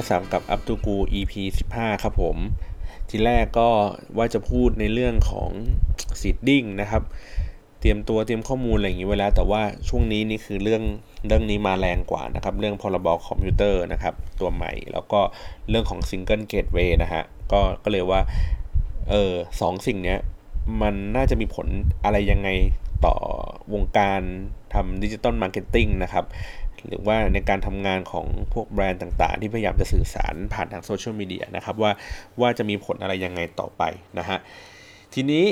กสากับ up to กู EP 15 ครับผม ทีแรกก็ว่าจะพูดในเรื่องของ seeding นะครับ เตรียมตัวเตรียมข้อมูลอะไรอย่างนี้ไว้แล้ว แต่ว่าช่วงนี้นี่คือเรื่องเรื่องนี้มาแรงกว่านะครับ เรื่องพรบคอมพิวเตอร์นะครับ ตัวใหม่แล้วก็เรื่องของ Single Gateway นะฮะก็ก็เลยว่าเออสองสิ่งเนี้ยมันน่าจะมีผลอะไรยังไงต่อวงการทำ digital marketing นะครับ หรือว่าในการทำงานของพวกแบรนด์ต่างๆ ที่พยายามจะสื่อสารผ่านทางโซเชียลมีเดียนะครับว่าว่าจะมีผลอะไรยังไงต่อไปนะฮะทีนี้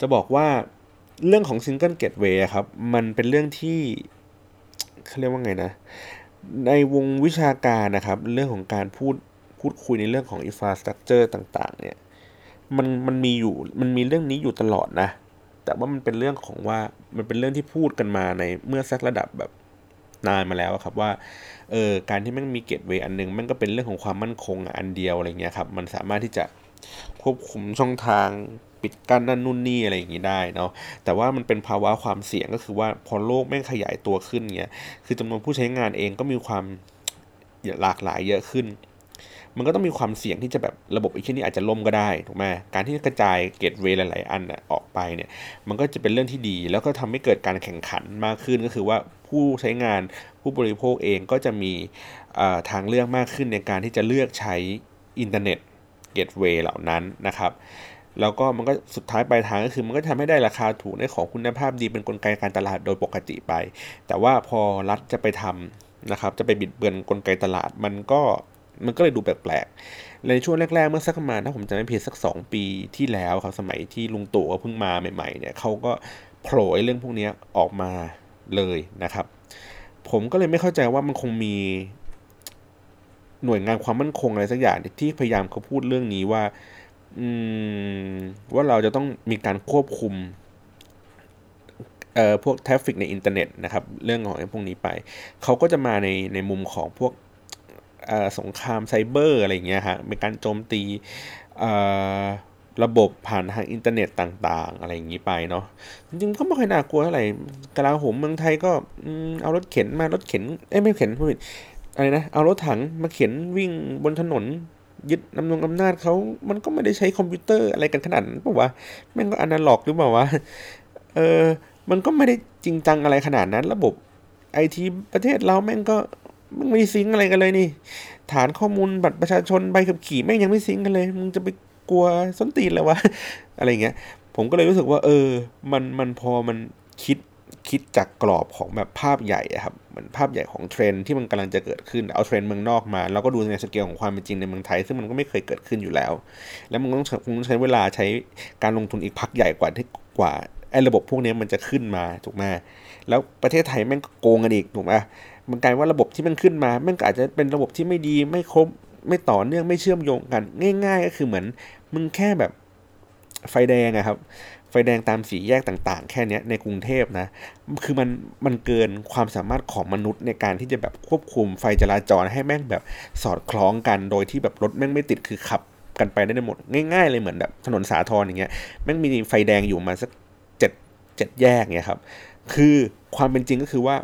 จะบอกว่าเรื่องของ Single Gateway ครับมันเป็นเรื่องที่เขาเรียกว่าไงนะ ในวงวิชาการนะครับ เรื่องของการพูดพูดคุยในเรื่องของ infrastructure ต่าง ๆ เนี่ยมันมันมีอยู่มันมีเรื่องนี้อยู่ตลอดนะ แต่ว่ามันเป็นเรื่องของว่ามันเป็นเรื่องที่พูดกันมาในเมื่อสักระดับแบบ นานมาแล้วครับว่าเออการที่มันมีเกตเวย์อันนึงมันก็เป็นเรื่องของความมั่นคงอันเดียวอะไรเงี้ยครับมันสามารถที่จะควบคุมช่องทางปิดกั้นนั่นนู่นนี่อะไรอย่างนี้ได้เนาะแต่ว่ามันเป็นภาวะความเสี่ยงก็คือว่าพอโลกแม่งขยายตัวขึ้นเงี้ยคือจำนวนผู้ใช้งานเองก็มีความหลากหลายเยอะขึ้น มันก็ต้องมีความเสี่ยงที่จะแบบระบบไอีกชนี้อาจจะล่มก็ได้ถูกไหมการที่กระจาย gateway หลาย ๆ อันออกไปเนี่ย มันก็จะเป็นเรื่องที่ดี แล้วก็ทำให้เกิดการแข่งขันมากขึ้นก็คือว่าผู้ใช้งานผู้บริโภคเองก็จะมีทางเลือกมากขึ้นในการที่จะเลือกใช้อินเทอร์เน็ต gateway เหล่านั้นนะครับแล้วก็มันก็สุดท้ายปลายทางก็คือมันก็ทำให้ได้ราคาถูกได้ของคุณภาพดีเป็นกลไกการตลาดโดยปกติไป แต่ว่าพอรัฐจะไปทำนะครับจะไปบิดเบือนกลไกตลาดมันก็ มันก็เลยดูแปลกๆ ในช่วงแรกๆ เมื่อสักประมาณถ้าผมจะไม่ผิดสัก 2 ปีที่แล้วครับสมัยที่ลุงตู่ก็เพิ่งมาใหม่ๆเนี่ยเขาก็โผล่เรื่องพวกนี้ออกมาเลยนะครับ ผมก็เลยไม่เข้าใจว่ามันคงมีหน่วยงานความมั่นคงอะไรสักอย่างที่พยายามเขาพูดเรื่องนี้ว่าว่าเราจะต้องมีการควบคุมพวก traffic ในอินเทอร์เน็ตนะครับ เรื่องของพวกนี้ไป เขาก็จะมาในในมุมของพวก สงครามไซเบอร์อะไรเงี้ยฮะเป็นการโจมตีระบบผ่านทางอินเทอร์เน็ตต่างๆ อะไรอย่างนี้ไปเนาะจริงๆก็ไม่ค่อยน่ากลัวเท่าไหร่กลาโหมเมืองไทยก็เอารถเข็นมารถเข็นเอ้ไม่เข็นพูดอะไรนะเอารถถังมาเข็นวิ่งบนถนนยึดอำนงอำนาจเขา มันก็ไม่ได้ใช้คอมพิวเตอร์อะไรกันขนาดนั้นปะวะแม่งก็อนาล็อกหรือเปล่าวะ เออ มันก็ไม่ได้จริงจังอะไรขนาดนั้น ระบบไอทีประเทศเราแม่งก็ มันไม่ sync อะไรกันเลยนี่ ฐานข้อมูลบัตรประชาชนใบขับขี่แม่งยังไม่ sync กันเลย มึงจะไปกลัวส้นตีนเลยวะ อะไรเงี้ย ผมก็เลยรู้สึกว่า เออ มันมันพอมันคิดคิดจากกรอบของแบบภาพใหญ่ครับมันภาพใหญ่ของเทรนที่มันกำลังจะเกิดขึ้น เอาเทรนเมืองนอกมา แล้วก็ดูในสเกลของความเป็นจริงในเมืองไทย ซึ่งมันก็ไม่เคยเกิดขึ้นอยู่แล้ว แล้วมันต้องคงใช้เวลาใช้การลงทุนอีกพักใหญ่กว่าที่กว่าไอ้ระบบพวกนี้มันจะขึ้นมาถูกไหมแล้วประเทศไทยแม่งโกงกันอีกถูกไหม มันกลายว่าระบบที่มันขึ้นมาแม่งอาจจะเป็นระบบที่ไม่ดีไม่ครบไม่ต่อเนื่องไม่เชื่อมโยงกัน ง่าย ๆ ก็คือเหมือนมึงแค่แบบไฟแดงอะครับไฟแดงตามสีแยกต่างๆ แค่นี้ในกรุงเทพนะ คือมันมันเกินความสามารถของมนุษย์ในการที่จะแบบควบคุมไฟจราจรให้แม่งแบบสอดคล้องกัน โดยที่แบบรถแม่งไม่ติดคือขับกันไปได้หมด ง่ายๆเลยเหมือนแบบถนนสาทรอย่างเงี้ยแม่งมีไฟแดงอยู่มาสักเจ็ดเจ็ดแยกเงี้ยครับ คือความเป็นจริงก็คือว่า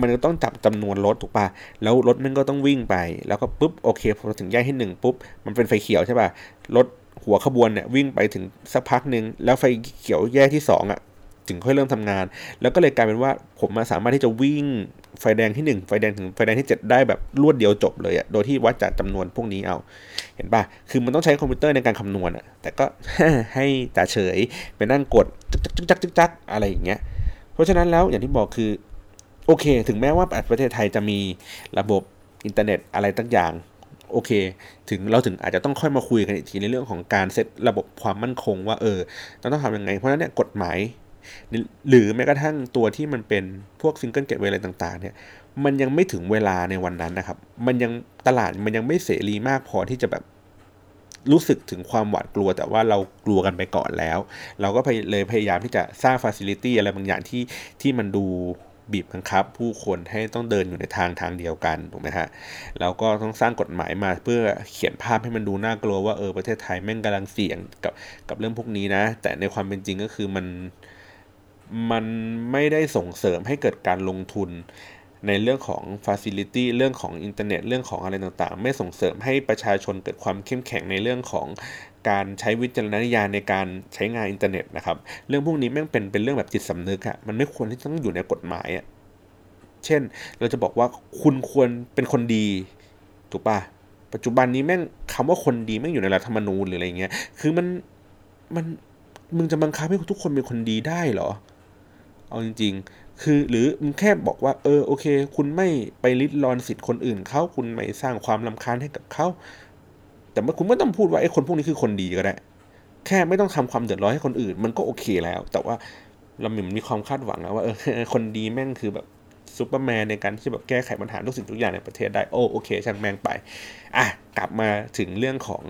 มันก็ต้องจับจำนวนรถถูกปะแล้วรถมันก็ต้องวิ่งไป แล้วก็ปุ๊บโอเคพอถึงแยกที่หนึ่งปุ๊บมันเป็นไฟเขียวใช่ปะรถหัวขบวนเนี่ยวิ่งไปถึงสักพักหนึ่งแล้วไฟเขียวแยกที่2อะถึงค่อยเริ่มทำงาน แล้วก็เลยกลายเป็นว่าผมมาสามารถที่จะวิ่งไฟแดงที่ 1 ไฟแดงถึงไฟแดงที่ 7 ได้แบบรวดเดียวจบเลยอะโดยที่วัดจากจำนวนพวกนี้เอา เห็นปะคือมันต้องใช้คอมพิวเตอร์ในการคำนวณอะแต่ก็ให้ตาเฉยไปนั่งกดจึ๊กจักจึ๊กจักอะไรอย่างเงี้ยเพราะฉะนั้นแล้วอย่างที่บอกคือ โอเค ถึงแม้ว่าประเทศไทยจะมีระบบอินเทอร์เน็ตอะไรตั้งอย่าง โอเค ถึงเราถึงอาจจะต้องค่อยมาคุยกันอีกทีในเรื่องของการเซตระบบความมั่นคงว่าเออเราต้องทำยังไง เพราะนั้นเนี่ยกฎหมาย หรือแม้กระทั่งตัวที่มันเป็นพวก single gateway อะไรต่างๆ เนี่ย มันยังไม่ถึงเวลาในวันนั้นนะครับ มันยังตลาดมันยังไม่เสรีมากพอที่จะแบบรู้สึกถึงความหวาดกลัวแต่ว่าเรากลัวกันไปก่อนแล้ว เราก็เลยพยายามที่จะสร้าง facility อะไรบางอย่างที่ที่มันดู บีบบังคับ ผู้คนให้ต้องเดินอยู่ในทางทางเดียวกันถูกไหมฮะแล้วก็ต้องสร้างกฎหมายมาเพื่อเขียนภาพให้มันดูน่ากลัวว่าเออประเทศไทยแม่งกำลังเสี่ยงกับกับเรื่องพวกนี้นะ แต่ในความเป็นจริงก็คือมันมันไม่ได้ส่งเสริมให้เกิดการลงทุนในเรื่องของ Facility เรื่องของอินเทอร์เน็ต เรื่องของอะไรต่างๆ ไม่ส่งเสริมให้ประชาชนเกิดความเข้มแข็งในเรื่องของ การใช้วิจารณญาณในการใช้งานอินเทอร์เน็ตนะครับ เรื่องพวกนี้แม่งเป็นเป็นเรื่องแบบจิตสำนึกอะมันไม่ควรที่ต้องอยู่ในกฎหมายอะเช่น เราจะบอกว่าคุณควรเป็นคนดีถูกปะปัจจุบันนี้แม่งคำว่าคนดีแม่งอยู่ในรัฐธรรมนูญหรืออะไรเงี้ย คือมันมันมึงจะบังคับให้ทุกคนเป็นคนดีได้เหรอ เอาจริง ๆ คือหรือมึงแค่บอกว่า เออโอเค คุณไม่ไปริดรอนสิทธิ์คนอื่นเขาคุณไม่สร้างความลำคาญให้กับเขา แต่คุณไม่ต้องพูดว่าไอ้คนพวกนี้คือคนดีก็ได้ แค่ไม่ต้องทำความเดือดร้อนให้คนอื่น มันก็โอเคแล้ว แต่ว่าเราเหมือนมีความคาดหวังแล้วว่าเออคนดีแม่งคือแบบซูเปอร์แมนในการที่แบบแก้ไขปัญหาทุกสิ่งทุกอย่างในประเทศได้โอโอเค ช่างแม่งไป อะ กลับมาถึงเรื่องของ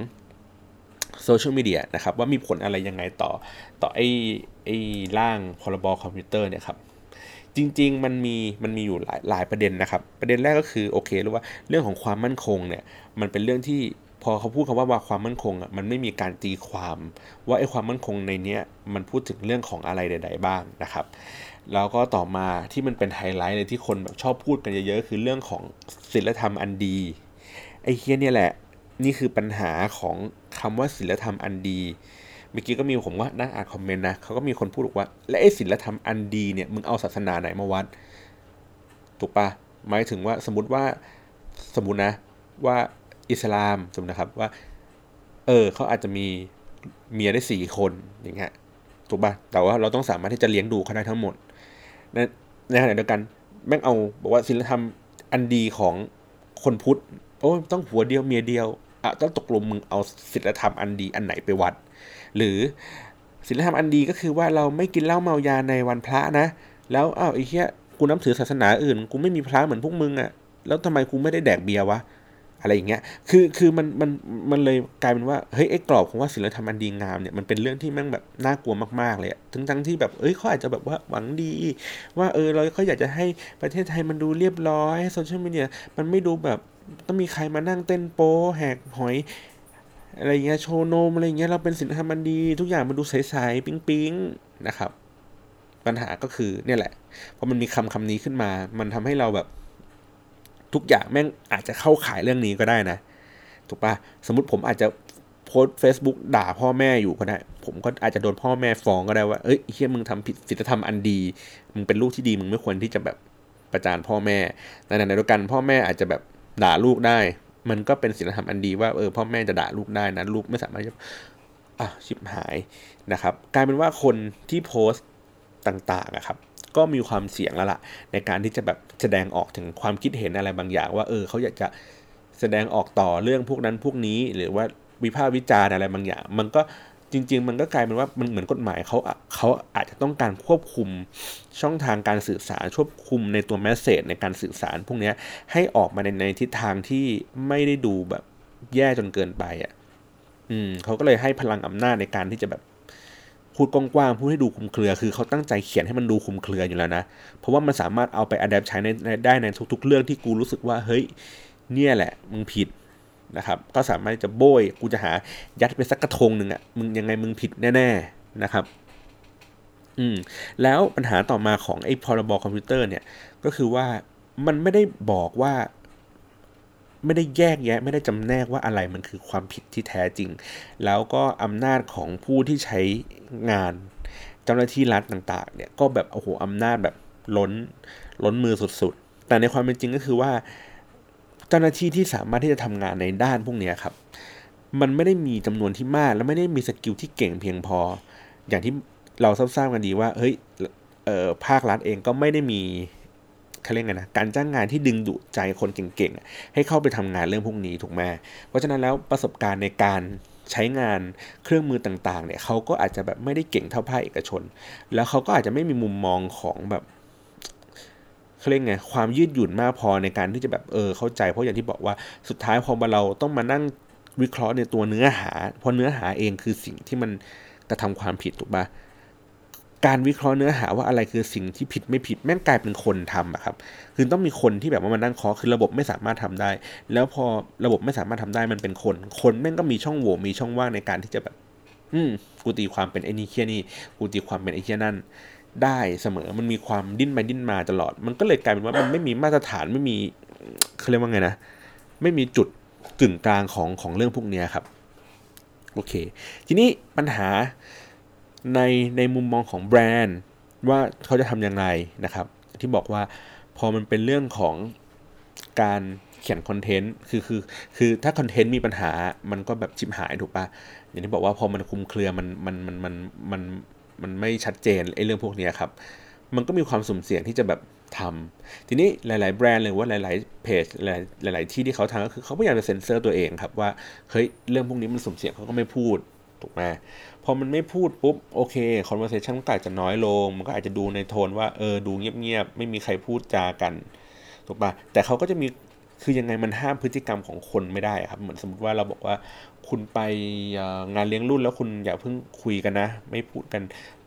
โซเชียลมีเดียนะครับ ว่ามีผลอะไรยังไงต่อ ต่อไอ้ไอ้ร่างพรบคอมพิวเตอร์เนี่ยครับจริง ๆ มันมีมันมีอยู่หลายหลายประเด็นนะครับ ประเด็นแรกก็คือโอเครู้ว่าเรื่องของความมั่นคงเนี่ยมันเป็นเรื่องที่ พอเขาพูดคำว่าว่าความมั่นคงอะมันไม่มีการตีความ ว่าไอ้ความมั่นคงในเนี้ยมันพูดถึงเรื่องของอะไรใด ๆ บ้างนะครับ แล้วก็ต่อมาที่มันเป็นไฮไลท์เลยที่คนแบบชอบพูดกันเยอะๆ คือเรื่องของศีลธรรมอันดีไอ้เหี้ยเนี่ยแหละ นี่คือปัญหาของคำว่าศีลธรรมอันดีเมื่อกี้ก็มีผมว่านั่งอ่านคอมเมนต์นะเขาก็มีคนพูดบอกว่า และไอ้ศีลธรรมอันดีเนี่ยมึงเอาศาสนาไหนมาวัดถูกปะหมายถึงว่าสมมติว่าสมมตินะว่า อิสลามสมมตินะครับว่า เออเขาอาจจะมีเมียได้สี่คนอย่างเงี้ยถูกปะแต่ว่าเราต้องสามารถที่จะเลี้ยงดูเขาได้ทั้งหมด ในในขณะเดียวกันแม่งเอาบอกว่าศีลธรรมอันดีของคนพุทธโอ้ต้องหัวเดียวเมียเดียวอะต้องตกลงมึงเอาศีลธรรมอันดีอันไหนไปวัด หรือศีลธรรมอันดีก็คือว่าเราไม่กินเหล้าเมายาในวันพระนะ แล้วอ้าวไอ้เหี้ยกูนับถือศาสนาอื่น กูไม่มีพระเหมือนพวกมึงอะ่ะแล้วทำไมกูไม่ได้แดกเบียร์วะ อะไรอย่างเงี้ยคือคือมันมันมันเลยกลายเป็นว่าเฮ้ยไอ้กรอบของว่าศีลธรรมอันดีงามเนี่ยมันเป็นเรื่องที่แม่งแบบน่ากลัวมากๆเลยถึงทั้งที่แบบเอ้ยเขาอาจจะแบบว่าหวังดี ว่าเออเราเขาอยากจะให้ประเทศไทยมันดูเรียบร้อยโซเชียลมีเดียมันไม่ดูแบบต้องมีใครมานั่งเต้นโป๊แหกหอยอะไรเงี้ยโชว์นมอะไรเงี้ยเราเป็นศีลธรรมอันดี ทุกอย่างมันดูใสๆปิ๊งๆนะครับ ปัญหาก็คือเนี่ยแหละพอมันมีคำคำนี้ขึ้นมา มันทำให้เราแบบ ทุกอย่างแม่งอาจจะเข้าขายเรื่องนี้ก็ได้นะ ถูกปะสมมติผมอาจจะโพสเฟซบุ๊กด่าพ่อแม่อยู่ก็ได้ผมก็อาจจะโดนพ่อแม่ฟ้องก็ได้ว่าเอ้ยเฮียมึงทำผิดศีลธรรมอันดี มึงเป็นลูกที่ดีมึงไม่ควรที่จะแบบประจานพ่อแม่ในขณะเดียวกันพ่อแม่อาจจะแบบด่าลูกได้ มันก็เป็นศีลธรรมอันดีว่าเออพ่อแม่จะด่าลูกได้นะลูกไม่สามารถจะอะชิบหายนะครับกลายเป็นว่าคนที่โพสต์ต่างๆอะครับ ก็มีความเสี่ยงแล้วล่ะ ในการที่จะแบบแสดงออกถึงความคิดเห็นอะไรบางอย่าง ว่าเออเขาอยากจะแสดงออกต่อเรื่องพวกนั้นพวกนี้ หรือว่าวิพากษ์วิจารณ์อะไรบางอย่าง มันก็จริง ๆ มันก็กลายเป็นว่ามันเหมือนกฎหมายเขาเขาอาจจะต้องการควบคุมช่องทางการสื่อสารควบคุมในตัวแมสเซจในการสื่อสารพวกนี้ให้ออกมาในในทิศทางที่ไม่ได้ดูแบบแย่จนเกินไปอะอืมเขาก็เลยให้พลังอำนาจในการที่จะแบบ พูดกว้างๆพูดให้ดูคุมเครือ คือเขาตั้งใจเขียนให้มันดูคุมเครืออยู่แล้วนะ เพราะว่ามันสามารถเอาไปอัดแอปใช้ในได้ในทุก ๆ เรื่องที่กูรู้สึกว่าเฮ้ยเนี่ยแหละมึงผิดนะครับก็สามารถจะโบยกูจะหายัดไปสักกระทงหนึ่งอะ่ะมึงยังไงมึงผิดแน่ๆนะครับอืมแล้วปัญหาต่อมาของไอ้พรบคอมพิวเตอร์เนี่ยก็คือว่ามันไม่ได้บอกว่า ไม่ได้แยกแยะ ไม่ได้จำแนกว่าอะไรมันคือความผิดที่แท้จริง แล้วก็อำนาจของผู้ที่ใช้งานเจ้าหน้าที่รัฐต่างๆเนี่ยก็แบบโอ้โหอำนาจแบบล้นล้นมือสุดๆ แต่ในความเป็นจริงก็คือว่า เจ้าหน้าที่ที่สามารถที่จะทำงานในด้านพวกนี้ครับ มันไม่ได้มีจำนวนที่มาก และไม่ได้มีสกิลที่เก่งเพียงพอ อย่างที่เราทราบกันดีว่า เฮ้ยเออภาครัฐเองก็ไม่ได้มี เขาเรียกไงนะการจ้างงานที่ดึงดูดใจคนเก่งๆ ให้เข้าไปทำงานเรื่องพวกนี้ถูกไหมเพราะฉะนั้นแล้วประสบการณ์ในการใช้งานเครื่องมือต่างๆเนี่ยเขาก็อาจจะแบบไม่ได้เก่งเท่าภาคเอกชน แล้วเขาก็อาจจะไม่มีมุมมองของแบบเขาเรียกไงความยืดหยุ่นมากพอในการที่จะแบบเออเข้าใจ เพราะอย่างที่บอกว่าสุดท้ายพอเราต้องมานั่งวิเคราะห์ในตัวเนื้อหา เพราะเนื้อหาเองคือสิ่งที่มันกระทำความผิดถูกปะ การวิเคราะห์เนื้อหาว่าอะไรคือสิ่งที่ผิดไม่ผิดแม่งกลายเป็นคนทำอะครับ คือต้องมีคนที่แบบว่ามันนั่งเคาะคือระบบไม่สามารถทำได้ แล้วพอระบบไม่สามารถทำได้มันเป็นคน คนแม่งก็มีช่องโหว่มีช่องว่างในการที่จะแบบ อืมกูตีความเป็นไอ้นี่เคียนี่กูตีความเป็นไอ้เคียนั่นได้เสมอมันมีความดิ้นไปดิ้นมาตลอด มันก็เลยกลายเป็นว่ามันไม่มีมาตรฐานไม่มีเขาเรียกว่าไงนะไม่มีจุดกึ่งกลางของของเรื่องพวกนี้ครับโอเค ทีนี้ปัญหา ในในมุมมองของแบรนด์ว่าเขาจะทำยังไงนะครับ ที่บอกว่าพอมันเป็นเรื่องของการเขียนคอนเทนต์คือคือคือถ้าคอนเทนต์มีปัญหามันก็แบบชิบหายถูกปะอย่างที่บอกว่าพอมันคุมเครือมันมันมันมันมันมันไม่ชัดเจนไอ้เรื่องพวกนี้ครับ มันก็มีความสุ่มเสี่ยงที่จะแบบทำทีนี้หลาย ๆ แบรนด์หรือว่าหลาย ๆ เพจหลาย ๆ ที่ที่เขาทำก็คือเขาพยายามจะเซ็นเซอร์ตัวเองครับว่าเฮ้ยเรื่องพวกนี้มันสุ่มเสี่ยงเขาก็ไม่พูด ถูกไหมพอมันไม่พูดปุ๊บโอเค conversation ก็อาจจะน้อยลง มันก็อาจจะดูในโทนว่าเออดูเงียบๆไม่มีใครพูดจากันถูกปะแต่เขาก็จะมีคือยังไงมันห้ามพฤติกรรมของคนไม่ได้ครับ เหมือนสมมติว่าเราบอกว่าคุณไปงานเลี้ยงรุ่นแล้วคุณอย่าเพิ่งคุยกันนะ ไม่พูดกัน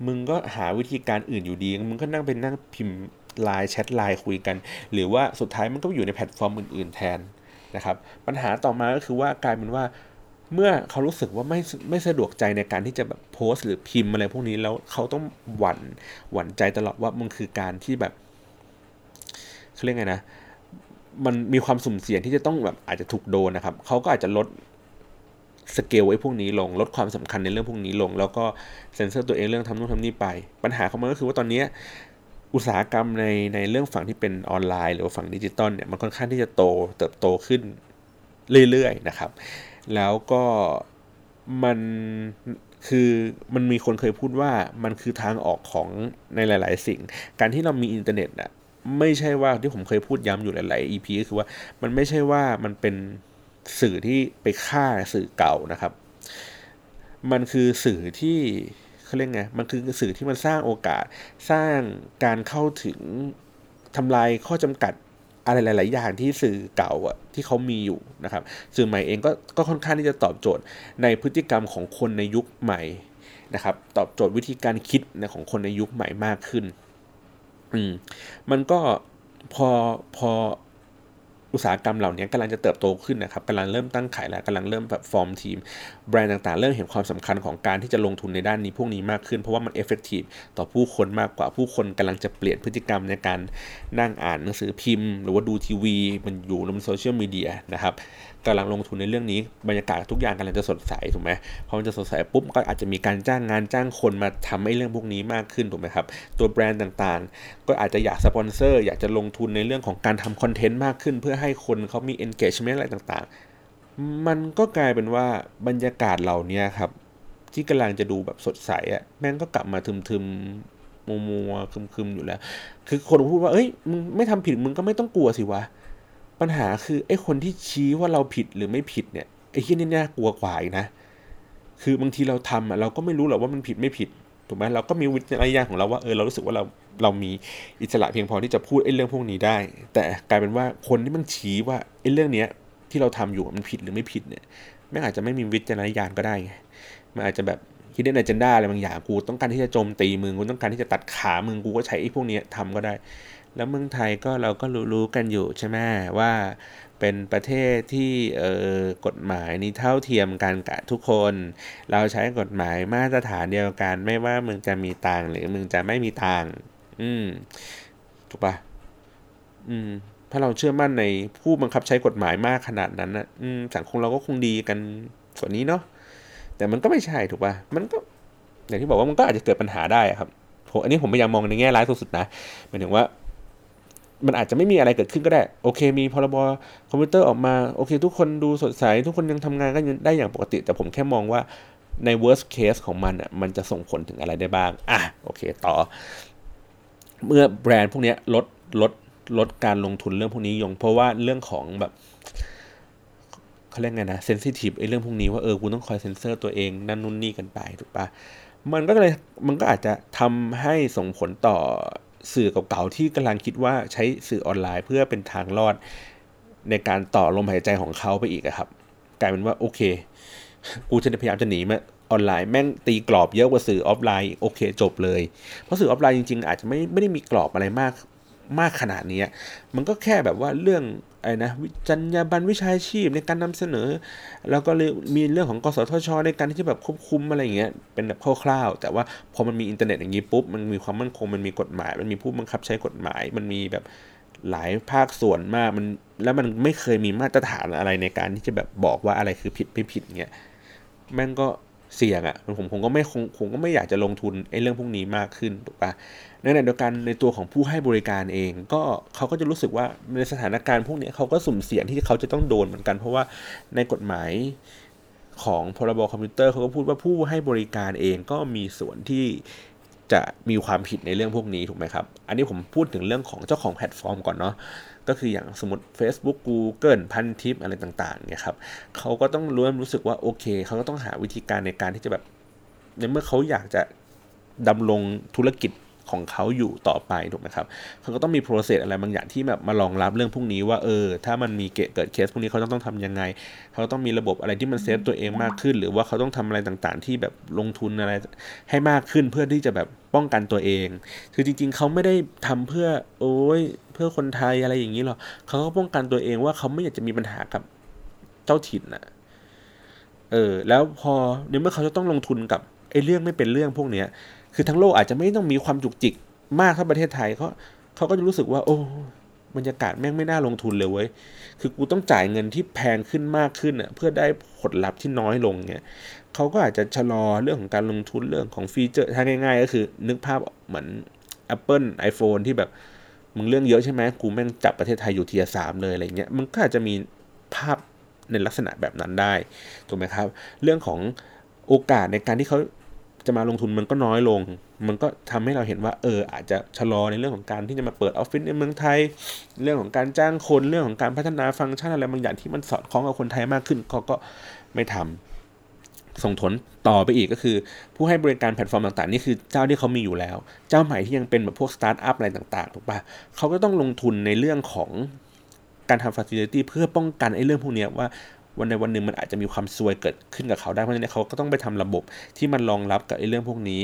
มึงก็หาวิธีการอื่นอยู่ดี มึงก็นั่งเป็นนั่งพิมพ์ไลน์แชทไลน์คุยกัน หรือว่าสุดท้ายมันก็อยู่ในแพลตฟอร์มอื่น ๆ แทนนะครับ ปัญหาต่อมาก็คือว่ากลายเป็นว่า เมื่อเขารู้สึกว่าไม่ไม่สะดวกใจในการที่จะแบบโพสต์หรือพิมพ์อะไรพวกนี้แล้วเขาต้องหวั่นหวั่นใจตลอดว่ามันคือการที่แบบเขาเรียกไงนะ มันมีความสุ่มเสี่ยงที่จะต้องแบบอาจจะถูกโดนนะครับเขาก็อาจจะลดสเกลไอ้พวกนี้ลงลดความสำคัญในเรื่องพวกนี้ลง แล้วก็เซ็นเซอร์ตัวเองเรื่องทำนู่นทำนี่ไป ปัญหาของมันก็คือว่าตอนนี้อุตสาหกรรมในในเรื่องฝั่งที่เป็นออนไลน์ หรือฝั่งดิจิตอลเนี่ยมันค่อนข้างที่จะโตเติบโตขึ้นเรื่อยๆนะครับ แล้วก็มันคือมันมีคนเคยพูดว่ามันคือทางออกของในหลาย ๆ สิ่ง การที่เรามีอินเทอร์เน็ตอะไม่ใช่ว่าที่ผมเคยพูดย้ำอยู่หลาย ๆ EP ก็คือว่ามันไม่ใช่ว่ามันเป็นสื่อที่ไปฆ่าสื่อเก่านะครับ มันคือสื่อที่เขาเรียกไง มันคือสื่อที่มันสร้างโอกาส สร้างการเข้าถึงทำลายข้อจำกัด อะไรหลาย ๆ อย่างที่สื่อเก่าอะที่เขามีอยู่นะครับ สื่อใหม่เองก็ก็ค่อนข้างที่จะตอบโจทย์ในพฤติกรรมของคนในยุคใหม่นะครับ ตอบโจทย์วิธีการคิดนะของคนในยุคใหม่มากขึ้น อืมมันก็พอพอ อุตสาหกรรมเหล่านี้กำลังจะเติบโตขึ้นนะครับกำลังเริ่มตั้งไข่แล้วกำลังเริ่มแบบ form team แบรนด์ต่างๆ เริ่มเห็นความสำคัญของการที่จะลงทุนในด้านนี้พวกนี้มากขึ้น เพราะว่ามัน effective ต่อผู้คนมากกว่าผู้คนกำลังจะเปลี่ยนพฤติกรรมในการนั่งอ่านหนังสือพิมพ์ หรือว่าดูทีวี มันอยู่ในโซเชียลมีเดียนะครับ กำลังลงทุนในเรื่องนี้บรรยากาศทุกอย่างกำลังจะสดใสถูกไหมพอมันจะสดใสปุ๊บก็อาจจะมีการจ้างงานจ้างคนมาทำให้เรื่องพวกนี้มากขึ้นถูกไหมครับตัวแบรนด์ต่างๆ ก็อาจจะอยากสปอนเซอร์ อยากจะลงทุนในเรื่องของการทำคอนเทนต์มากขึ้น เพื่อให้คนเขามี engagement อะไรต่างๆ มันก็กลายเป็นว่าบรรยากาศเหล่านี้ครับที่กำลังจะดูแบบสดใสอะแม่งก็กลับมาทึมๆมัวมัวคึมๆอยู่แล้ว คือคนพูดว่าเอ้ยมึงไม่ทำผิดมึงก็ไม่ต้องกลัวสิวะ ปัญหาคือไอ้คนที่ชี้ว่าเราผิดหรือไม่ผิดเนี่ยไอ้ที่นี่น่ากลัวกว่าอีกนะ คือบางทีเราทำอะเราก็ไม่รู้หรอกว่ามันผิดไม่ผิดถูกไหมเราก็มีวิจารณญาณของเราว่าเออเรารู้สึกว่าเราเรามีอิสระเพียงพอที่จะพูดไอ้เรื่องพวกนี้ได้ แต่กลายเป็นว่าคนที่มันชี้ว่าไอ้เรื่องเนี้ยที่เราทำอยู่มันผิดหรือไม่ผิดเนี่ยไม่อาจจะไม่มีวิจารณญาณก็ได้ไงมันอาจจะแบบคิดได้ในจันด้าอะไรบางอย่างกูต้องการที่จะโจมตีมึงกูต้องการที่จะตัดขามึงกูก็ใช้ไอ้พวกนี้ทำก็ได้ แล้วเมืองไทยก็เราก็รู้ๆกันอยู่ใช่ไหมว่าเป็นประเทศที่เออกฎหมายนี้เท่าเทียมกันกับทุกคน เราใช้กฎหมายมาตรฐานเดียวกัน ไม่ว่ามึงจะมีตังหรือมึงจะไม่มีตังอืมถูกปะอืม ถ้าเราเชื่อมั่นในผู้บังคับใช้กฎหมายมากขนาดนั้นนะอืมสังคมเราก็คงดีกันส่วนนี้เนาะแต่มันก็ไม่ใช่ถูกปะมันก็อย่างที่บอกว่ามันก็อาจจะเกิดปัญหาได้ครับผมอันนี้ผมพยายามมองในแง่ร้ายสุดๆนะหมายถึงว่า มันอาจจะไม่มีอะไรเกิดขึ้นก็ได้ โอเค มีพรบคอมพิวเตอร์ออกมา โอเค ทุกคนดูสดใส ทุกคนยังทำงานกันได้อย่างปกติ แต่ผมแค่มองว่าใน worst case ของมันอะมันจะส่งผลถึงอะไรได้บ้าง อะ โอเค ต่อ เมื่อแบรนด์พวกนี้ลดลดลดการลงทุนเรื่องพวกนี้ลง เพราะว่าเรื่องของแบบเขาเรียกไงนะ sensitive ไอ้เรื่องพวกนี้ว่าเออกูต้องคอยเซ็นเซอร์ตัวเองนั่นนู่นนี่กันไปถูกปะมันก็เลยมันก็อาจจะทำให้ส่งผลต่อ สื่อเก่าๆที่กำลังคิดว่าใช้สื่อออนไลน์ เพื่อเป็นทางรอดในการต่อลมหายใจของเขาไปอีกครับ กลายเป็นว่าโอเค กูจะพยายามจะหนีมาออนไลน์แม่งตีกรอบเยอะกว่าสื่อออฟไลน์โอเคจบเลย เพราะสื่อออฟไลน์จริงๆ อาจจะไม่ไม่ได้มีกรอบอะไรมาก มากขนาดนี้ มันก็แค่แบบว่าเรื่องไอ้นะจรรยาบรรณวิชาชีพในการนำเสนอ แล้วก็เลยมีเรื่องของกสทช ในการที่แบบควบคุมอะไรอย่างเงี้ยเป็นแบบคร่าวๆ แต่ว่าพอมันมีอินเทอร์เน็ตอย่างนี้ปุ๊บมันมีความมั่นคงมันมีกฎหมาย มันมีผู้บังคับใช้กฎหมาย มันมีแบบหลายภาคส่วนมากมันแล้วมันไม่เคยมีมาตรฐานอะไรในการที่จะแบบบอกว่าอะไรคือผิดไม่ผิดเงี้ยแม่งก็เสี่ยงอะ่ะผมผมก็ไม่คงผมก็ไม่อยากจะลงทุนไอ้เรื่องพวกนี้มากขึ้นถูกปะ ในขณะเดียวกันในตัวของผู้ให้บริการเอง ก็เขาก็จะรู้สึกว่าในสถานการณ์พวกนี้เขาก็สุ่มเสี่ยงที่เขาจะต้องโดนเหมือนกัน เพราะว่าในกฎหมายของพรบคอมพิวเตอร์เขาก็พูดว่าผู้ให้บริการเองก็มีส่วนที่จะมีความผิดในเรื่องพวกนี้ถูกไหมครับ อันนี้ผมพูดถึงเรื่องของเจ้าของแพลตฟอร์มก่อนเนาะ ก็คืออย่างสมมติ Facebook Google พันทิปอะไรต่างๆเนี่ยครับเขาก็ต้องรู้รู้สึกว่าโอเคเขาก็ต้องหาวิธีการในการที่จะแบบในเมื่อเขาอยากจะดำรงธุรกิจ ของเขาอยู่ต่อไปถูกไหมครับเขาก็ต้องมี process อะไรบางอย่างที่แบบมารองรับเรื่องพวกนี้ว่าเออถ้ามันมีเกิดเคสพวกนี้เขาต้องต้องทำยังไง เขาต้องมีระบบอะไรที่มัน save ตัวเองมากขึ้น หรือว่าเขาต้องทำอะไรต่างๆ ที่แบบลงทุนอะไรให้มากขึ้นเพื่อที่จะแบบป้องกันตัวเอง คือจริง ๆ เขาไม่ได้ทำเพื่อโอ้ยเพื่อคนไทยอะไรอย่างนี้หรอกเขาก็ป้องกันตัวเองว่าเขาไม่อยากจะมีปัญหากับเจ้าถิ่นนะเออแล้วพอในเมื่อเขาจะต้องลงทุนกับไอ้เรื่องไม่เป็นเรื่องพวกเนี้ย คือทั้งโลกอาจจะไม่ต้องมีความจุกจิกมากเท่าประเทศไทยเขาเขาก็จะรู้สึกว่า โอ้บรรยากาศแม่งไม่น่าลงทุนเลยเว้ย คือกูต้องจ่ายเงินที่แพงขึ้นมากขึ้นอะเพื่อได้ผลลัพธ์ที่น้อยลงเนี่ยเขาก็อาจจะชะลอเรื่องของการลงทุนเรื่องของฟีเจอร์ถ้าง่าย ๆ ก็คือ นึกภาพเหมือน Apple iPhone ที่แบบมึงเรื่องเยอะใช่ไหมกูแม่งจับประเทศไทยอยู่เทียสามเลยอะไรเงี้ย มันก็อาจจะมีภาพในลักษณะแบบนั้นได้ ถูกไหมครับ เรื่องของโอกาสในการที่เขา จะมาลงทุนมันก็น้อยลง มันก็ทำให้เราเห็นว่า เออ อาจจะชะลอในเรื่องของการที่จะมาเปิดออฟฟิศในเมืองไทย เรื่องของการจ้างคน เรื่องของการพัฒนาฟังก์ชันอะไรบางอย่างที่มันสอดคล้องกับคนไทยมากขึ้นเขาก็ไม่ทำส่งผลต่อไปอีกก็คือ ผู้ให้บริการแพลตฟอร์มต่างๆ นี่คือเจ้าที่เขามีอยู่แล้ว เจ้าใหม่ที่ยังเป็นแบบพวกสตาร์ทอัพอะไรต่างๆ ถูกปะเขาก็ต้องลงทุนในเรื่องของการทำ facility เพื่อป้องกันไอ้เรื่องพวกนี้ว่า วันในวันหนึ่งมันอาจจะมีความซวยเกิดขึ้นกับเขาได้เพราะฉะนั้นเขาก็ต้องไปทำระบบที่มันรองรับกับไอ้เรื่องพวกนี้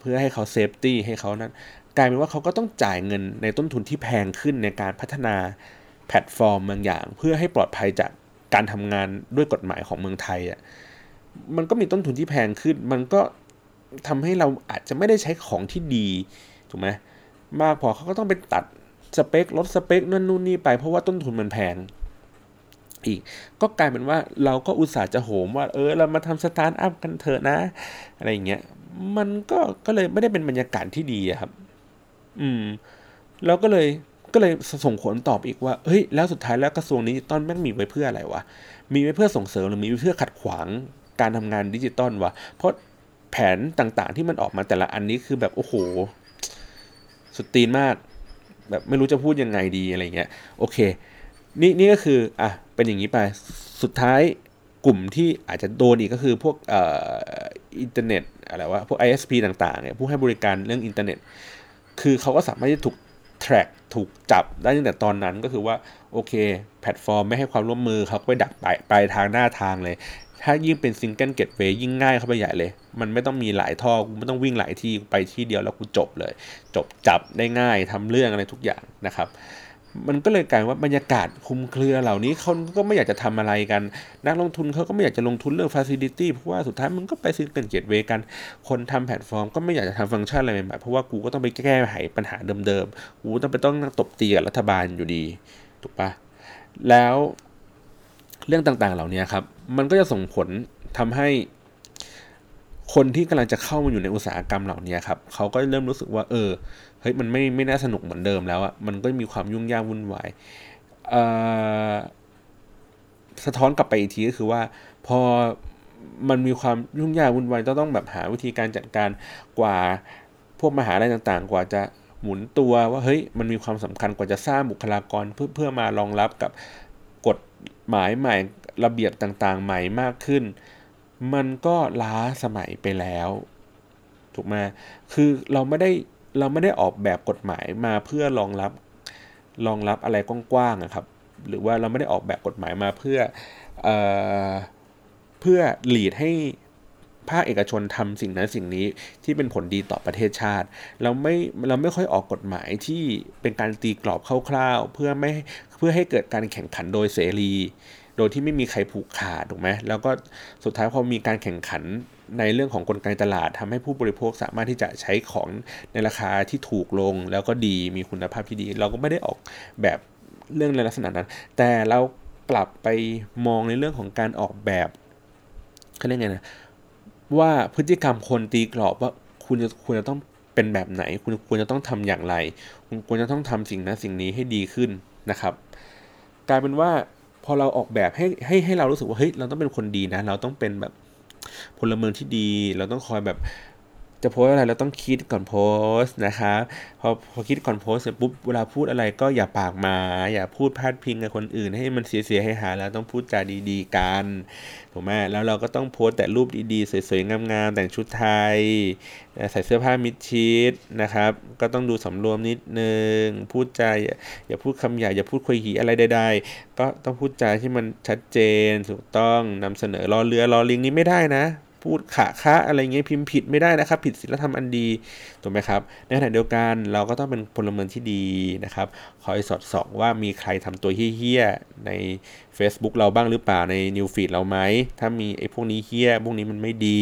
เพื่อให้เขา safety ให้เขานั้นกลายเป็นว่าเขาก็ต้องจ่ายเงินในต้นทุนที่แพงขึ้นในการพัฒนาแพลตฟอร์มบางอย่าง เพื่อให้ปลอดภัยจากการทำงานด้วยกฎหมายของเมืองไทยอะมันก็มีต้นทุนที่แพงขึ้น มันก็ทำให้เราอาจจะไม่ได้ใช้ของที่ดีถูกไหมมากพอเขาก็ต้องไปตัดสเปคลดสเปคนั่นนู่นนี่ไปเพราะว่าต้นทุนมันแพง อีก ก็กลายเป็นว่าเราก็อุตส่าห์จะโหมว่า เออเรามาทำสตาร์ทอัพกันเถอะนะ อะไรอย่างเงี้ยมันก็ก็เลยไม่ได้เป็นบรรยากาศที่ดีครับ อืมเราก็เลยก็เลยส่งผลตอบอีกว่า เฮ้ย แล้วสุดท้ายแล้วกระทรวงนี้ตอนแม่งมีไว้เพื่ออะไรวะ มีไว้เพื่อส่งเสริมหรือมีไว้เพื่อขัดขวางการทำงานดิจิตอลวะ เพราะแผนต่างๆที่มันออกมาแต่ละอันนี้คือแบบโอ้โห สุดตีนมาก แบบไม่รู้จะพูดยังไงดีอะไรเงี้ย โอเค นี่นี่ก็คือ อะ เป็นอย่างนี้ไป สุดท้ายกลุ่มที่อาจจะโดนอีกก็คือพวกเอ่ออินเทอร์เน็ตอะไรวะพวก ISP ต่างๆเนี่ยผู้ให้บริการเรื่องอินเทอร์เน็ต คือเขาก็สามารถจะถูก track ถูกจับได้ตั้งแต่ตอนนั้นก็คือว่า โอเค แพลตฟอร์มไม่ให้ความร่วมมือเขาไปดักปลายปลายทางหน้าทางเลย ถ้ายิ่งเป็น single gateway ยิ่งง่ายเข้าไปใหญ่เลย มันไม่ต้องมีหลายท่อกูไม่ต้องวิ่งหลายที่ไปที่เดียวแล้วกูจบเลย จบจับได้ง่ายทำเรื่องอะไรทุกอย่างนะครับ มันก็เลยกลายว่าบรรยากาศคลุมเครือเหล่านี้เขาก็ไม่อยากจะทำอะไรกัน นักลงทุนเขาก็ไม่อยากจะลงทุนเรื่อง facility เพราะว่าสุดท้ายมันก็ไปซื้อเป็น gateway กัน คนทำแพลตฟอร์มก็ไม่อยากจะทำฟังก์ชันอะไรใหม่ๆเพราะว่ากูก็ต้องไปแก้ไขปัญหาเดิมๆกูต้องไปต้องตบตีกับรัฐบาลอยู่ดีถูกปะแล้วเรื่องต่างๆเหล่านี้ครับ มันก็จะส่งผลทำให้คนที่กำลังจะเข้ามาอยู่ในอุตสาหกรรมเหล่านี้ครับเขาก็เริ่มรู้สึกว่าเออ เฮ้ยมันไม่ไม่น่าสนุกเหมือนเดิมแล้วอะ่ะมันก็มีความยุ่งยากวุ่นวายสะท้อนกลับไปอีกทีก็คือว่า พอมันมีความยุ่งยากวุ่นวายต้องต้องแบบหาวิธีการจัดการกว่าพวกมหาลัยต่างๆ กว่าจะหมุนตัวว่าเฮ้ยมันมีความสำคัญกว่าจะสร้างบุคลากรเพื่อเพื่อมารองรับกับกฎหมายใหม่ระเบียบต่างๆ ใหม่มากขึ้น มันก็ล้าสมัยไปแล้ว ถูกไหมคือเราไม่ได้ เราไม่ได้ออกแบบกฎหมายมาเพื่อรองรับรองรับอะไรกว้างๆนะครับ หรือว่าเราไม่ได้ออกแบบกฎหมายมาเพื่อเอเพื่อหลีดให้ภาคเอกชนทำสิ่งนั้นสิ่งนี้ที่เป็นผลดีต่อประเทศชาติ เราไม่เราไม่ค่อยออกกฎหมายที่เป็นการตีกรอบคร่าวๆ เพื่อไม่เพื่อให้เกิดการแข่งขันโดยเสรี โดยที่ไม่มีใครผูกขาดถูกไหมแล้วก็สุดท้ายพอมีการแข่งขันในเรื่องของกลไกตลาดทำให้ผู้บริโภคสามารถที่จะใช้ของในราคาที่ถูกลง แล้วก็ดีมีคุณภาพที่ดี เราก็ไม่ได้ออกแบบเรื่องในลักษณะนั้น แต่เรากลับไปมองในเรื่องของการออกแบบเขาเรียกไงนะว่าพฤติกรรมคนตีกรอบว่าคุณจะควรจะต้องเป็นแบบไหน คุณควรจะต้องทำอย่างไร คุณควรจะต้องทำสิ่งนั้นสิ่งนี้ให้ดีขึ้นนะครับ กลายเป็นว่าพอเราออกแบบให้ให้ให้เรารู้สึกว่าเฮ้ยเราต้องเป็นคนดีนะ เราต้องเป็นแบบ พลเมืองที่ดี เราต้องคอยแบบ จะโพสอะไรเราต้องคิดก่อนโพสนะครับพอพอคิดก่อนโพสเสร็จปุ๊บเวลาพูดอะไรก็อย่าปากมา อย่าพูดพาดพิงกับคนอื่น ให้มันเสียๆให้หาแล้วต้องพูดจาดีๆกันถูกไหมแล้วเราก็ต้องโพสแต่รูปดีๆ สวยๆงามๆแต่งชุดไทย ใส่เสื้อผ้ามิดชิดนะครับ ก็ต้องดูสำรวมนิดนึง พูดจาอย่าพูดคำหยาอย่าพูดคุยหีอะไรใดๆก็ต้องพูดจาที่มันชัดเจนถูกต้องนำเสนอรอเรือรอลิงนี้ไม่ได้นะ พูดคะค่ะอะไรเงี้ยพิมพ์ผิดไม่ได้นะครับ ผิดศีลธรรมอันดีถูกไหมครับ ในขณะเดียวกันเราก็ต้องเป็นพลเมืองที่ดีนะครับ คอยสอดส่องว่ามีใครทำตัวเหี้ยใน Facebook เราบ้างหรือเปล่าใน news feed เราไหมถ้ามีไอ้พวกนี้เหี้ยพวกนี้มันไม่ดี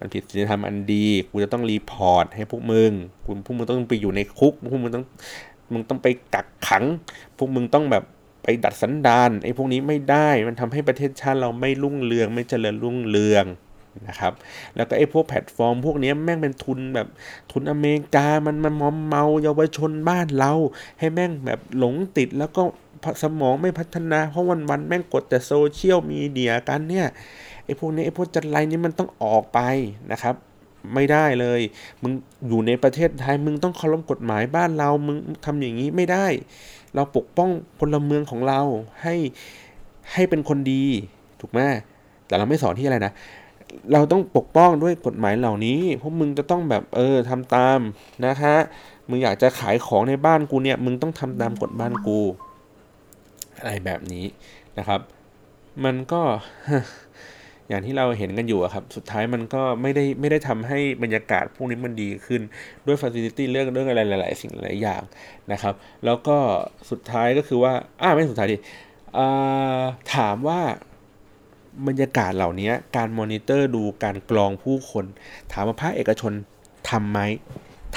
มันผิดศีลธรรมอันดีกูจะต้อง report ให้พวกมึงคุณพวกมึงต้องไปอยู่ในคุกพวกมึงต้องมึงต้องไปกักขัง พวกมึงต้องแบบไปดัดสันดานไอ้พวกนี้ไม่ได้ มันทำให้ประเทศชาติเราไม่รุ่งเรือง ไม่เจริญรุ่งเรือง นะครับ แล้วก็ไอ้พวกแพลตฟอร์ม พวกนี้แม่งเป็นทุนแบบทุนอเมริกา มันมันมอมเมาเยาวชนบ้านเรา ให้แม่งแบบหลงติดแล้วก็สมองไม่พัฒนา เพราะวันวันแม่งกดแต่โซเชียลมีเดียกันเนี่ยไอ้พวกนี้ไอ้พวกจัญไรนี่มันต้องออกไปนะครับไม่ได้เลย มึงอยู่ในประเทศไทย มึงต้องเคารพกฎหมายบ้านเรา มึงทำอย่างนี้ไม่ได้ เราปกป้องพลเมืองของเราให้ให้เป็นคนดี ถูกไหมแต่เราไม่สอนที่อะไรนะ เราต้องปกป้องด้วยกฎหมายเหล่านี้ พวกมึงจะต้องแบบเออทำตามนะคะ มึงอยากจะขายของในบ้านกูเนี่ย มึงต้องทำตามกฎบ้านกู อะไรแบบนี้นะครับ มันก็อย่างที่เราเห็นกันอยู่ครับ สุดท้ายมันก็ไม่ได้ไม่ได้ทำให้บรรยากาศพวกนี้มันดีขึ้นด้วย facility เรื่องเรื่องอะไรหลาย ๆ สิ่งหลายอย่างนะครับ แล้วก็สุดท้ายก็คือว่า อ้าไม่สุดท้ายดิถามว่า บรรยากาศเหล่านี้การมอนิเตอร์ดูการกรองผู้คน ถามว่าภาคเอกชนทำไหม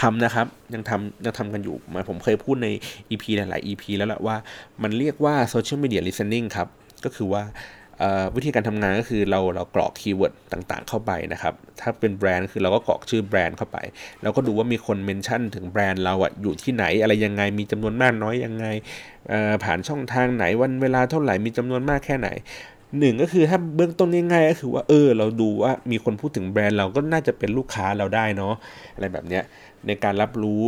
ทำนะครับ ยังทำยังทำกันอยู่มาผมเคยพูดใน EP หลาย ๆ EP แล้วแหละว่ามันเรียกว่า Social Media Listening ครับ ก็คือว่าวิธีการทำงานก็คือเราเรากรอก keyword ต่างๆ เข้าไปนะครับ ถ้าเป็นแบรนด์คือเราก็กรอกชื่อแบรนด์เข้าไป แล้วก็ดูว่ามีคนเมนชั่นถึงแบรนด์เราอะอยู่ที่ไหนอะไรยังไงมีจำนวนมากน้อยยังไงผ่านช่องทางไหนวันเวลาเท่าไหร่มีจำนวนมากแค่ไหน หนึ่งก็คือถ้าเบื้องต้นง่ายๆก็คือว่าเออเราดูว่ามีคนพูดถึงแบรนด์เราก็น่าจะเป็นลูกค้าเราได้เนาะอะไรแบบเนี้ยในการรับรู้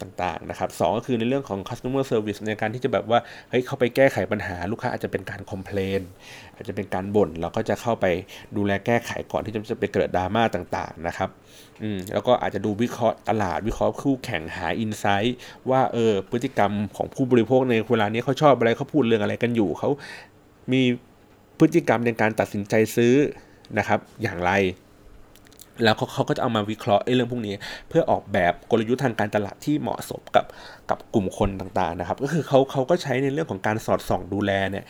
ต่างๆนะครับสก็คือในเรื่องของ customer service ในการที่จะแบบว่าเฮ้ยเข้าไปแก้ไขปัญหาลูกค้าอาจจะเป็นการ complain อาจจะเป็นการบ่นเราก็จะเข้าไปดูแลแก้ไขก่อนที่จะไปเกิดดราม่าต่างๆนะครับอืมแล้วก็อาจจะดูวิเคราะห์ตลาดวิเคราะห์คู่แข่งหาอินไซต์ว่าเออพฤติกรรมของผู้บริโภคในเวลานี้เขาชอบอะไรเขาพูดเรื่องอะไรกันอยู่เขามี พฤติกรรมในการตัดสินใจซื้อนะครับ อย่างไร แล้วเขาเขาก็จะเอามาวิเคราะห์เรื่องพวกนี้ เพื่อออกแบบกลยุทธ์ทางการตลาดที่เหมาะสมกับกับกลุ่มคนต่างๆนะครับ ก็คือเขาเขาก็ใช้ในเรื่องของการสอดส่องดูแลเนี่ย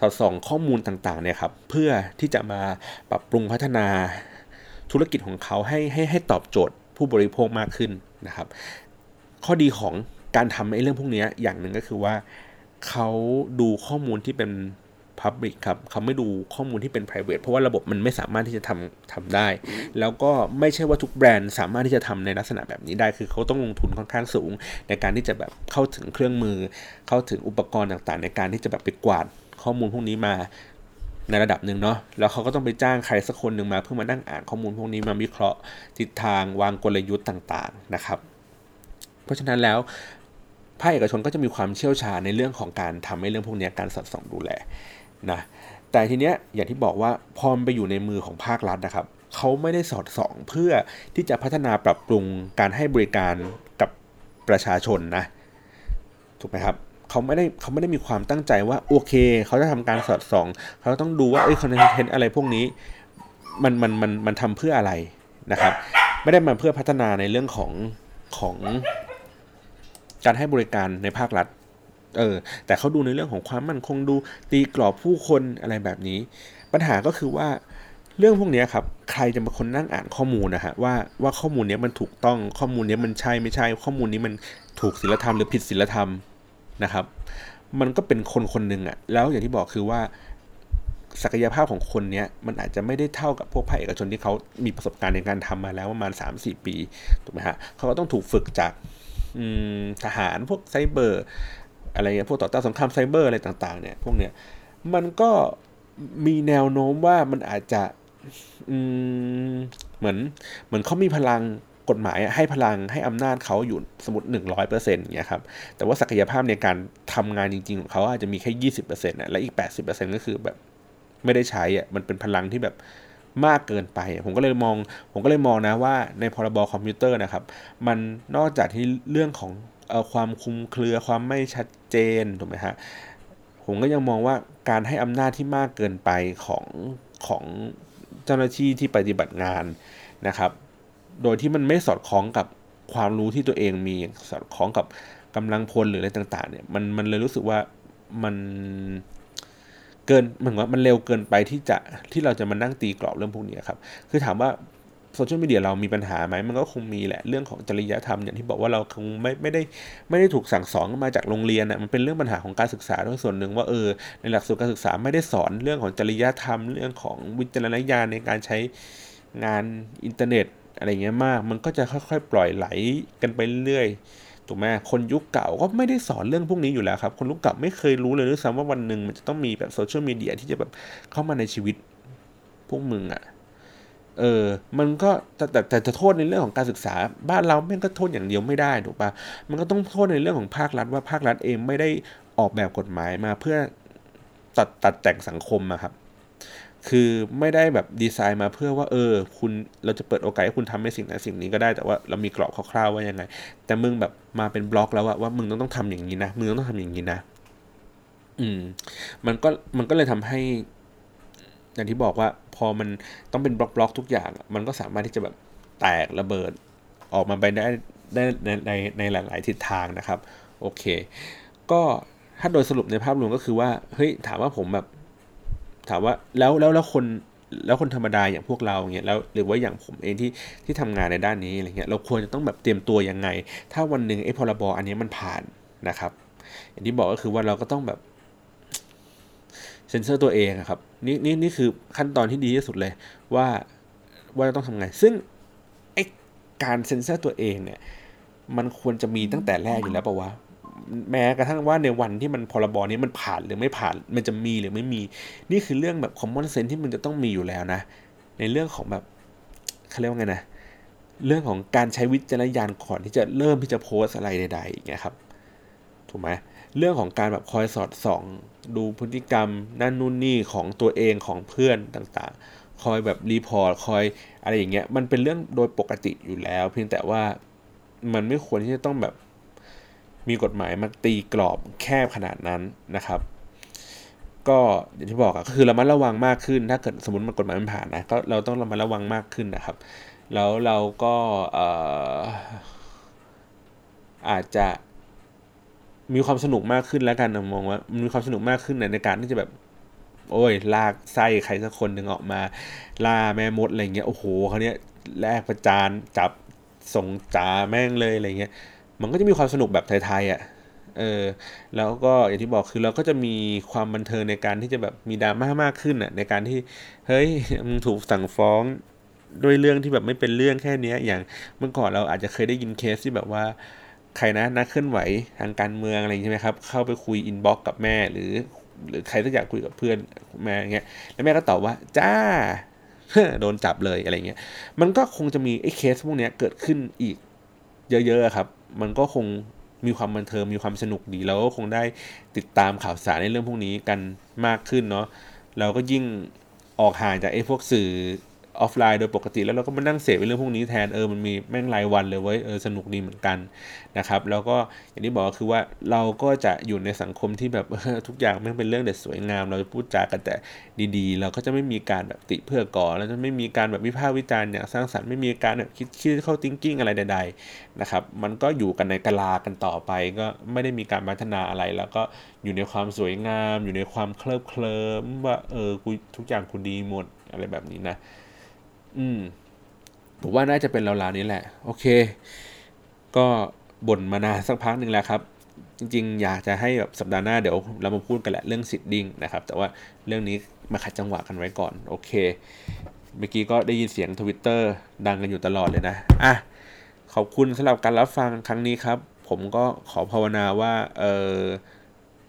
สอดส่องข้อมูลต่างๆเนี่ยครับเพื่อที่จะมาปรับปรุงพัฒนาธุรกิจของเขาให้ให้ให้ตอบโจทย์ผู้บริโภคมากขึ้นนะครับ ข้อดีของการทำไอ้เรื่องพวกนี้อย่างหนึ่งก็คือว่าเขาดูข้อมูลที่เป็น Public ครับเขาไม่ดูข้อมูลที่เป็น private เพราะว่าระบบมันไม่สามารถที่จะทำทำได้ แล้วก็ไม่ใช่ว่าทุกแบรนด์สามารถที่จะทำในลักษณะแบบนี้ได้ คือเขาต้องลงทุนค่อนข้างสูง ในการที่จะแบบเข้าถึงเครื่องมือ เข้าถึงอุปกรณ์ต่างๆ ในการที่จะแบบไปกวาดข้อมูลพวกนี้มาในระดับหนึ่งเนาะ แล้วเขาก็ต้องไปจ้างใครสักคนหนึ่งมาเพื่อมานั่งอ่านข้อมูลพวกนี้มาวิเคราะห์ทิศทางวางกลยุทธ์ต่างๆนะครับ เพราะฉะนั้นแล้วภาคเอกชนก็จะมีความเชี่ยวชาญในเรื่องของการทำให้เรื่องพวกนี้การสอดส่องดูแล นะแต่ทีเนี้ยอย่างที่บอกว่าพอมไปอยู่ในมือของภาครัฐนะครับเขาไม่ได้สอดส่องเพื่อที่จะพัฒนาปรับปรุงการให้บริการกับประชาชนนะถูกไหมครับเขาไม่ได้เขาไม่ได้มีความตั้งใจว่าโอเค เขาจะทำการสอดส่อง เขาต้องดูว่าเอ้ยคอนเทนต์อะไรพวกนี้มันมันมันมันทำเพื่ออะไรนะครับ ไม่ได้มาเพื่อพัฒนาในเรื่องของของการให้บริการในภาครัฐ เออแต่เขาดูในเรื่องของความมั่นคงดูตีกรอบผู้คนอะไรแบบนี้ ปัญหาก็คือว่าเรื่องพวกนี้ครับใครจะมาคนนั่งอ่านข้อมูลนะฮะว่าว่าข้อมูลนี้มันถูกต้องข้อมูลนี้มันใช่ไม่ใช่ ข้อมูลนี้มันถูกศีลธรรมหรือผิดศีลธรรมนะครับ มันก็เป็นคนคนหนึ่งอะแล้วอย่างที่บอกคือว่าศักยภาพของคนเนี้ยมันอาจจะไม่ได้เท่ากับพวกภาคเอกชนที่เขามีประสบการณ์ในการทำมาแล้วประมาณ 3-4 ปีถูกไหมฮะเขาก็ต้องถูกฝึกจากทหารพวกไซเบอร์ อะไรเงี้ยพวกต่อต้านสงครามไซเบอร์อะไรต่างๆเนี่ยพวกเนี้ยมันก็มีแนวโน้มว่ามันอาจจะเหมือนเหมือนเขามีพลังกฎหมายให้พลังให้อำนาจเขาอยู่สมมติหนึ่งร้อยเปอร์เซ็นต์เงี้ยครับ แต่ว่าศักยภาพในการทำงานจริง ๆ ของเขาอาจจะมีแค่ยี่สิบเปอร์เซ็นต์และอีกแปดสิบเปอร์เซ็นต์ก็คือแบบไม่ได้ใช้อะมันเป็นพลังที่แบบมากเกินไป ผมก็เลยมอง ผมก็เลยมองนะว่าในพรบคอมพิวเตอร์นะครับ มันนอกจากที่เรื่องของ ความคุมเครือความไม่ชัดเจนถูกไหมฮะผมก็ยังมองว่าการให้อำนาจที่มากเกินไปของของเจ้าหน้าที่ที่ปฏิบัติงานนะครับ โดยที่มันไม่สอดคล้องกับความรู้ที่ตัวเองมีสอดคล้องกับกำลังพลหรืออะไรต่าง ๆ เนี่ยมันมันเลยรู้สึกว่ามันเกินเหมือนว่ามันเร็วเกินไปที่จะที่เราจะมานั่งตีกรอบเรื่องพวกนี้ครับ คือถามว่า โซเชียลมีเดียเรามีปัญหาไหมมันก็คงมีแหละเรื่องของจริยธรรมอย่างที่บอกว่าเราคงไม่ไม่ได้ไม่ได้ถูกสั่งสอนมาจากโรงเรียนอะมันเป็นเรื่องปัญหาของการศึกษาด้วยส่วนหนึ่งว่าเออในหลักสูตรการศึกษาไม่ได้สอนเรื่องของจริยธรรม เรื่องของวิจารณญาณในการใช้งานอินเทอร์เน็ตอะไรเงี้ยมาก มันก็จะค่อยๆ ปล่อยไหลกันไปเรื่อยถูกไหมคนยุคเก่าก็ไม่ได้สอนเรื่องพวกนี้อยู่แล้วครับ คนยุคเก่าไม่เคยรู้เลยด้วยซ้ำว่าวันหนึ่งมันจะต้องมีแบบโซเชียลมีเดียที่จะแบบเข้ามาในชีวิตพวกมึงอะ่ะ เออ มันก็แต่แต่จะโทษในเรื่องของการศึกษา บ้านเราแม่งก็โทษอย่างเดียวไม่ได้ถูกปะมันก็ต้องโทษในเรื่องของภาครัฐว่าภาครัฐเองไม่ได้ออกแบบกฎหมายมาเพื่อตัดตัดแต่งสังคมอะครับ คือไม่ได้แบบดีไซน์มาเพื่อว่า เออ คุณเราจะเปิดโอกาสให้คุณทำในสิ่งนั้นสิ่งนี้ก็ได้แต่ว่าเรามีกรอบคร่าวๆว่ายังไง แต่มึงแบบมาเป็นบล็อกแล้วว่าว่ามึงต้องต้องทำอย่างนี้นะมึงต้องทำอย่างนี้นะ อืม มันก็มันก็เลยทำให้อย่างที่บอกว่า พอมันต้องเป็นบล็อกบล็อกทุกอย่าง มันก็สามารถที่จะแบบแตกระเบิดออกมาไปได้ได้ในในในหลาย ๆ ทิศทางนะครับโอเค ก็ถ้าโดยสรุปในภาพรวมก็คือว่าเฮ้ยถามว่าผมแบบ ถามว่าแล้วแล้วแล้วคนแล้วคนธรรมดาอย่างพวกเราเงี้ยแล้วหรือว่าอย่างผมเองที่ที่ทำงานในด้านนี้อะไรเงี้ยเราควรจะต้องแบบเตรียมตัวยังไง ถ้าวันหนึ่งไอ้พรบอันนี้มันผ่านนะครับ อย่างที่บอกก็คือว่าเราก็ต้องแบบ เซ็นเซอร์ตัวเองครับนี่นี่นี่คือขั้นตอนที่ดีที่สุดเลยว่าว่าเราต้องทำไง ซึ่งไอการเซ็นเซอร์ตัวเองเนี่ย มันควรจะมีตั้งแต่แรกอยู่แล้วปะวะแม้กระทั่งว่าในวันที่มันพรบนี้มันผ่านหรือไม่ผ่าน มันจะมีหรือไม่มี นี่คือเรื่องแบบ common sense ที่มันจะต้องมีอยู่แล้วนะ ในเรื่องของแบบเขาเรียกว่าไงนะ เรื่องของการใช้วิจารณญาณก่อนที่จะเริ่มที่จะโพสต์อะไรใดๆอย่างเงี้ยครับ ถูกไหม เรื่องของการแบบคอยสอดส่อง ดูพฤติกรรมนั่นนู่นนี่ของตัวเองของเพื่อนต่างๆ คอยแบบ report คอยอะไรอย่างเงี้ยมันเป็นเรื่องโดยปกติอยู่แล้ว เพียงแต่ว่ามันไม่ควรที่จะต้องแบบมีกฎหมายมาตีกรอบแคบขนาดนั้นนะครับ ก็อย่างที่บอกอะคือเรามาระวังมากขึ้น ถ้าเกิดสมมติมันกฎหมายมันผ่านนะก็เราต้องระมัดระวังมากขึ้นนะครับ แล้วเราก็อาจจะ มีความสนุกมากขึ้นแล้วกันมองว่ามีความสนุกมากขึ้นในการที่จะแบบ โอ้ย ลากไส้ใครสักคนหนึ่งออกมา ล่าแม่มดอะไรเงี้ยโอ้โหเขาเนี้ยแลกประจานจับส่งจ่าแม่งเลยอะไรเงี้ย มันก็จะมีความสนุกแบบไทยๆอะ่ะเออแล้วก็อย่างที่บอกคือเราก็จะมีความบันเทิงในการที่จะแบบมีดราม่ามากขึ้นอะ่ะในการที่เฮ้ยมึงถูกสั่งฟ้องด้วยเรื่องที่แบบไม่เป็นเรื่องแค่นี้อย่างเมื่อก่อนเราอาจจะเคยได้ยินเคสที่แบบว่า ใครนะนักเคลื่อนไหวทางการเมืองอะไรใช่ไหมครับ เข้าไปคุย inbox กับแม่หรือ หรือใครที่อยากคุยกับเพื่อนแม่เงี้ยแล้วแม่ก็ตอบว่าจ้าโดนจับเลยอะไรเงี้ย มันก็คงจะมีไอ้เคสพวกนี้เกิดขึ้นอีกเยอะๆครับ มันก็คงมีความบันเทิงมีความสนุกดีแล้วก็คงได้ติดตามข่าวสารในเรื่องพวกนี้กันมากขึ้นเนาะเราก็ยิ่งออกห่างจากไอ้พวกสื่อ ออฟไลน์โดยปกติแล้วเราก็มานั่งเสพเรื่องพวกนี้แทนเออมันมีแม่งรายวันเลยเว้ยเออสนุกดีเหมือนกันนะครับแล้วก็อย่างที่บอกก็คือว่าเราก็จะอยู่ในสังคมที่แบบทุกอย่างแม่งเป็นเรื่องเด็ดสวยงาม เราจะพูดจากันแต่ดีๆ เราก็จะไม่มีการแบบติเพื่อก่อเราจะไม่มีการแบบวิพากษ์วิจารณ์อย่างสร้างสรรค์ไม่มีการแบบคิดคิดเข้าทิงกิ้งอะไรใดๆนะครับมันก็อยู่กันในกลากันต่อไป ก็ไม่ได้มีการพัฒนาอะไร แล้วก็อยู่ในความสวยงาม อยู่ในความเคลิบเคลิ้มว่าเออกูทุกอย่างกูดีหมดอะไรแบบนี้นะ อืมผมว่าน่าจะเป็นราวๆนี้แหละ โอเค ก็บ่นมานานสักพักหนึ่งแล้วครับ จริงๆ อยากจะให้แบบสัปดาห์หน้าเดี๋ยวเรามาพูดกันแหละเรื่องสิทธิ์ดิ้งนะครับ แต่ว่าเรื่องนี้มาขัดจังหวะกันไว้ก่อน โอเค เมื่อกี้ก็ได้ยินเสียงทวิตเตอร์ดังกันอยู่ตลอดเลยนะ อะ ขอบคุณสำหรับการรับฟังครั้งนี้ครับ ผมก็ขอภาวนาว่า เออ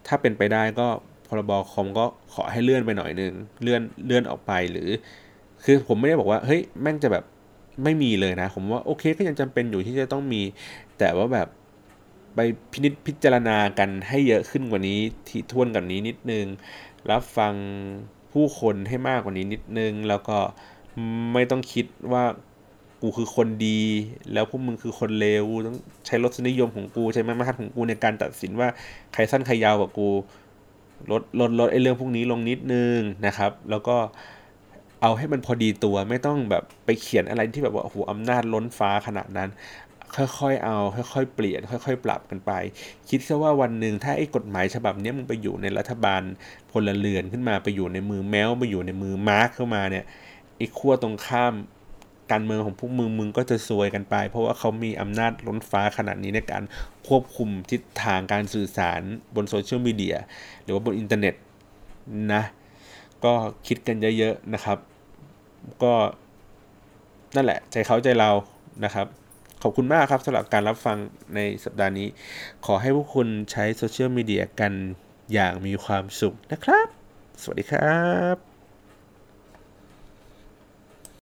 ถ้าเป็นไปได้ก็พรบคอมก็ขอให้เลื่อนไปหน่อยนึง เลื่อนเลื่อนออกไปหรือ คือผมไม่ได้บอกว่าเฮ้ยแม่งจะแบบไม่มีเลยนะ ผมว่าโอเคก็ยังจำเป็นอยู่ที่จะต้องมี แต่ว่าแบบไปพินิจพิจารณากันให้เยอะขึ้นกว่านี้ที่ทวนกับนี้นิดนึง รับฟังผู้คนให้มากกว่านี้นิดนึง แล้วก็ไม่ต้องคิดว่ากูคือคนดี แล้วพวกมึงคือคนเลวต้องใช้รสนิยมของกูใช้มาตรฐานของกูในการตัดสินว่าใครสั้นใครยาวกว่ากูลดลดลดไอ้เรื่องพวกนี้ลงนิดนึงนะครับ แล้วก็ เอาให้มันพอดีตัวไม่ต้องแบบไปเขียนอะไรที่แบบว่าโอ้โหอำนาจล้นฟ้าขนาดนั้น ค่อยๆเอา ค่อยๆเปลี่ยน ค่อย ๆ ปรับกันไป คิดซะว่าวันหนึ่งถ้าไอ้กฎหมายฉบับนี้มันไปอยู่ในรัฐบาลพลเรือนขึ้นมาไปอยู่ในมือแม้วไปอยู่ในมือมาร์คเข้ามาเนี่ยไอ้ขั้วตรงข้ามการเมืองของพวกมึงมึงก็จะซวยกันไป เพราะว่าเขามีอำนาจล้นฟ้าขนาดนี้ในการควบคุมทิศทางการสื่อสารบนโซเชียลมีเดียหรือว่าบนอินเทอร์เน็ตนะ ก็คิดกันเยอะๆนะครับ ก็นั่นแหละ ใจเขาใจเรานะครับ ขอบคุณมากครับสำหรับการรับฟังในสัปดาห์นี้ ขอให้พวกคุณใช้โซเชียลมีเดียกันอย่างมีความสุขนะครับ สวัสดีครับ